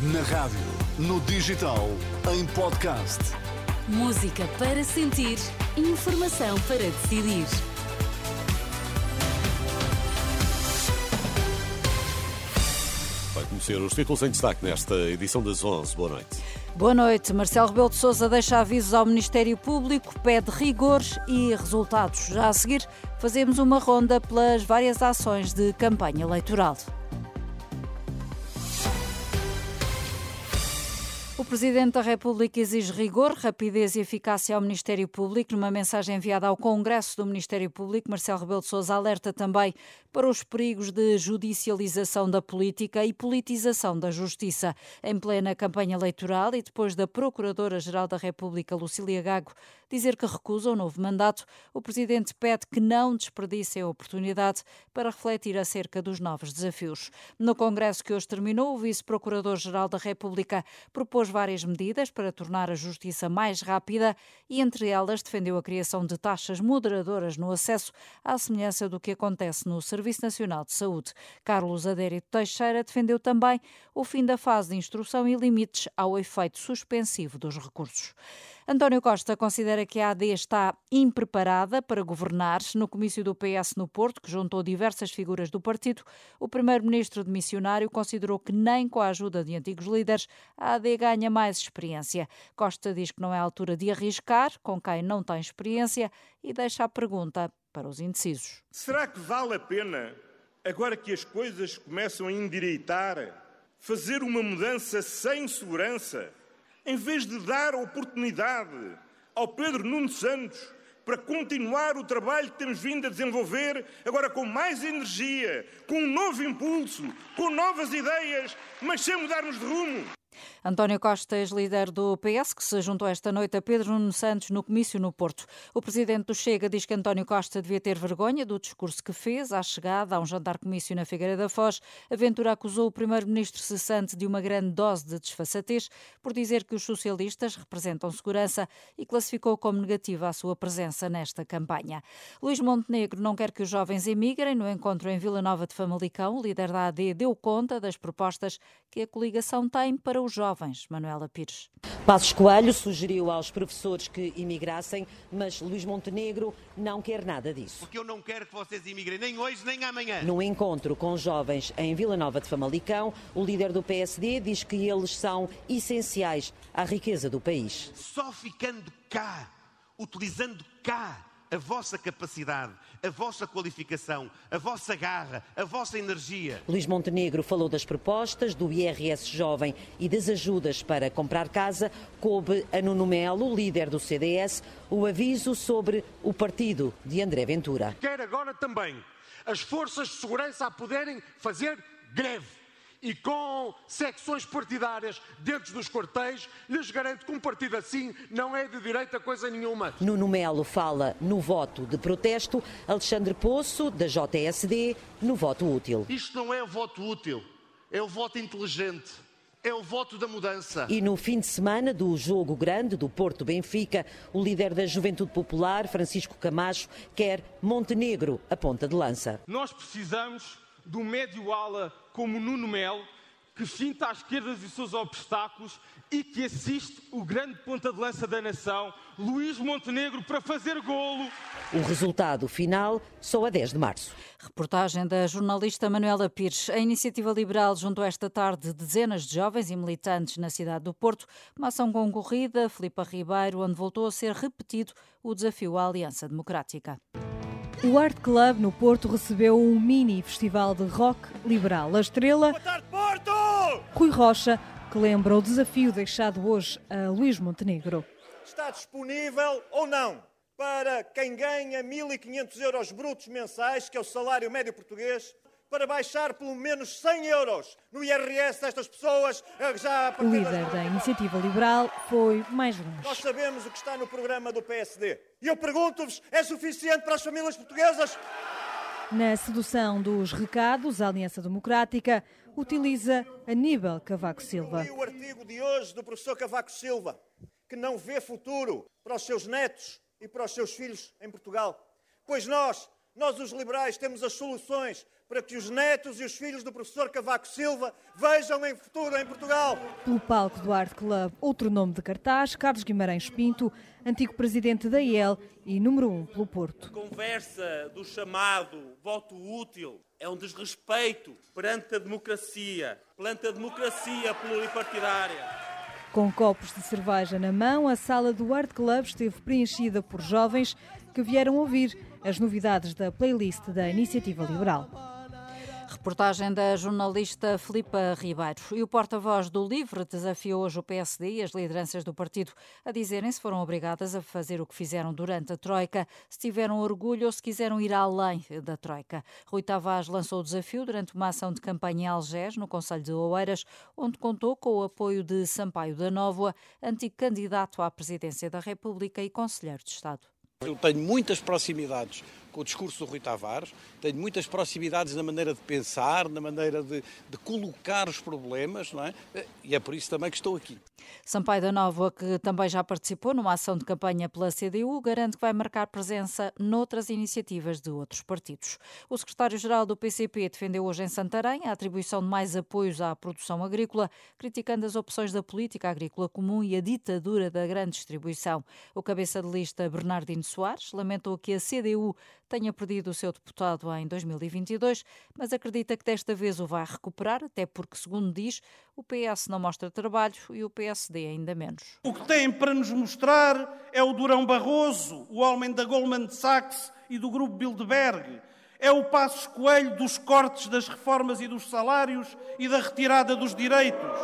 Na rádio, no digital, em podcast. Música para sentir, informação para decidir. Vai conhecer os títulos em destaque nesta edição das 11. Boa noite. Boa noite. Marcelo Rebelo de Sousa deixa avisos ao Ministério Público, pede rigores e resultados. Já a seguir, fazemos uma ronda pelas várias ações de campanha eleitoral. O Presidente da República exige rigor, rapidez e eficácia ao Ministério Público. Numa mensagem enviada ao Congresso do Ministério Público, Marcelo Rebelo de Sousa alerta também para os perigos de judicialização da política e politização da justiça. Em plena campanha eleitoral e depois da Procuradora-Geral da República, Lucília Gago, dizer que recusa o novo mandato, o Presidente pede que não desperdicem a oportunidade para refletir acerca dos novos desafios. No Congresso que hoje terminou, o Vice-Procurador-Geral da República propôs várias medidas para tornar a justiça mais rápida e, entre elas, defendeu a criação de taxas moderadoras no acesso, à semelhança do que acontece no Serviço Nacional de Saúde. Carlos Adérito Teixeira defendeu também o fim da fase de instrução e limites ao efeito suspensivo dos recursos. António Costa considera que a AD está impreparada para governar. No comício do PS no Porto, que juntou diversas figuras do partido, o primeiro-ministro de missionário considerou que nem com a ajuda de antigos líderes a AD ganha mais experiência. Costa diz que não é a altura de arriscar com quem não tem experiência e deixa a pergunta para os indecisos. Será que vale a pena, agora que as coisas começam a endireitar, fazer uma mudança sem segurança? Em vez de dar oportunidade ao Pedro Nuno Santos para continuar o trabalho que temos vindo a desenvolver, agora com mais energia, com um novo impulso, com novas ideias, mas sem mudarmos de rumo. António Costa, ex-líder do PS, que se juntou esta noite a Pedro Nuno Santos no comício no Porto. O presidente do Chega diz que António Costa devia ter vergonha do discurso que fez à chegada a um jantar-comício na Figueira da Foz. A Ventura acusou o primeiro-ministro cessante de uma grande dose de desfaçatez por dizer que os socialistas representam segurança e classificou como negativa a sua presença nesta campanha. Luís Montenegro não quer que os jovens emigrem. No encontro em Vila Nova de Famalicão, o líder da AD deu conta das propostas que a coligação tem para os jovens. Manuela Pires. Passos Coelho sugeriu aos professores que imigrassem, mas Luís Montenegro não quer nada disso. Porque eu não quero que vocês imigrem, nem hoje nem amanhã. Num encontro com jovens em Vila Nova de Famalicão, o líder do PSD diz que eles são essenciais à riqueza do país. Só ficando cá, utilizando cá a vossa capacidade, a vossa qualificação, a vossa garra, a vossa energia. Luís Montenegro falou das propostas do IRS Jovem e das ajudas para comprar casa. Coube a Nuno Melo, líder do CDS, o aviso sobre o partido de André Ventura. Quer agora também as forças de segurança a poderem fazer greve e com secções partidárias dentro dos quartéis, lhes garanto que um partido assim não é de direita coisa nenhuma. Nuno Melo fala no voto de protesto, Alexandre Poço, da JSD, no voto útil. Isto não é o voto útil, é o voto inteligente. É o voto da mudança. E no fim de semana do jogo grande do Porto Benfica, o líder da Juventude Popular, Francisco Camacho, quer Montenegro a ponta de lança. Nós precisamos do médio ala como Nuno Melo, que finta à esquerda dos seus obstáculos e que assiste o grande ponta de lança da nação, Luís Montenegro, para fazer golo. O resultado final só a 10 de março. Reportagem da jornalista Manuela Pires. A Iniciativa Liberal juntou esta tarde dezenas de jovens e militantes na cidade do Porto, uma ação concorrida, Filipa Ribeiro, onde voltou a ser repetido o desafio à Aliança Democrática. O Art Club no Porto recebeu um mini festival de rock liberal. A estrela Boa tarde, Porto! Rui Rocha, que lembra o desafio deixado hoje a Luís Montenegro. Está disponível ou não para quem ganha 1.500 euros brutos mensais, que é o salário médio português, para baixar pelo menos 100 euros no IRS destas pessoas já O líder da Iniciativa Liberal foi mais longe. Nós sabemos o que está no programa do PSD. E eu pergunto-vos, é suficiente para as famílias portuguesas? Na sedução dos recados, a Aliança Democrática utiliza Aníbal Cavaco Silva. E o artigo de hoje do professor Cavaco Silva, que não vê futuro para os seus netos e para os seus filhos em Portugal. Pois nós, nós os liberais, temos as soluções para que os netos e os filhos do professor Cavaco Silva vejam em futuro em Portugal. Pelo palco do Art Club, outro nome de cartaz, Carlos Guimarães Pinto, antigo presidente da IEL e número um pelo Porto. A conversa do chamado voto útil é um desrespeito perante a democracia, perante a democracia pluripartidária. Com copos de cerveja na mão, a sala do Art Club esteve preenchida por jovens que vieram ouvir as novidades da playlist da Iniciativa Liberal. Reportagem da jornalista Filipa Ribeiro. E o porta-voz do LIVRE desafiou hoje o PSD e as lideranças do partido a dizerem se foram obrigadas a fazer o que fizeram durante a Troika, se tiveram orgulho ou se quiseram ir além da Troika. Rui Tavares lançou o desafio durante uma ação de campanha em Algés, no Conselho de Oeiras, onde contou com o apoio de Sampaio da Nóvoa, antigo candidato à presidência da República e conselheiro de Estado. Eu tenho muitas proximidades com o discurso do Rui Tavares, tenho muitas proximidades na maneira de pensar, na maneira de, de, colocar os problemas, não é? E é por isso também que estou aqui. Sampaio da Nova, que também já participou numa ação de campanha pela CDU, garante que vai marcar presença noutras iniciativas de outros partidos. O secretário-geral do PCP defendeu hoje em Santarém a atribuição de mais apoios à produção agrícola, criticando as opções da política agrícola comum e a ditadura da grande distribuição. O cabeça de lista Bernardino Soares lamentou que a CDU tenha perdido o seu deputado em 2022, mas acredita que desta vez o vai recuperar, até porque, segundo diz, o PS não mostra trabalho e o PSD ainda menos. O que tem para nos mostrar é o Durão Barroso, o homem da Goldman Sachs e do grupo Bilderberg. É o passo Coelho dos cortes das reformas e dos salários e da retirada dos direitos.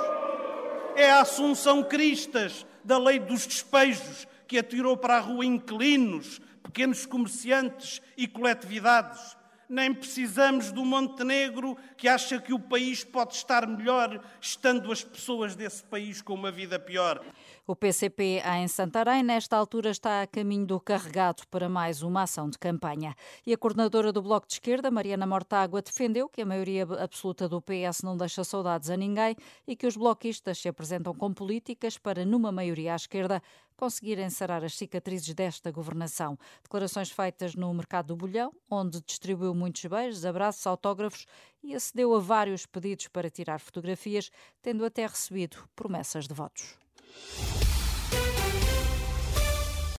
É a Assunção Cristas da lei dos despejos que atirou para a rua inquilinos, pequenos comerciantes e coletividades. Nem precisamos do Montenegro que acha que o país pode estar melhor estando as pessoas desse país com uma vida pior. O PCP em Santarém, nesta altura, está a caminho do carregado para mais uma ação de campanha. E a coordenadora do Bloco de Esquerda, Mariana Mortágua, defendeu que a maioria absoluta do PS não deixa saudades a ninguém e que os bloquistas se apresentam com políticas para, numa maioria à esquerda, conseguirem sarar as cicatrizes desta governação. Declarações feitas no Mercado do Bolhão, onde distribuiu muitos beijos, abraços, autógrafos e acedeu a vários pedidos para tirar fotografias, tendo até recebido promessas de votos.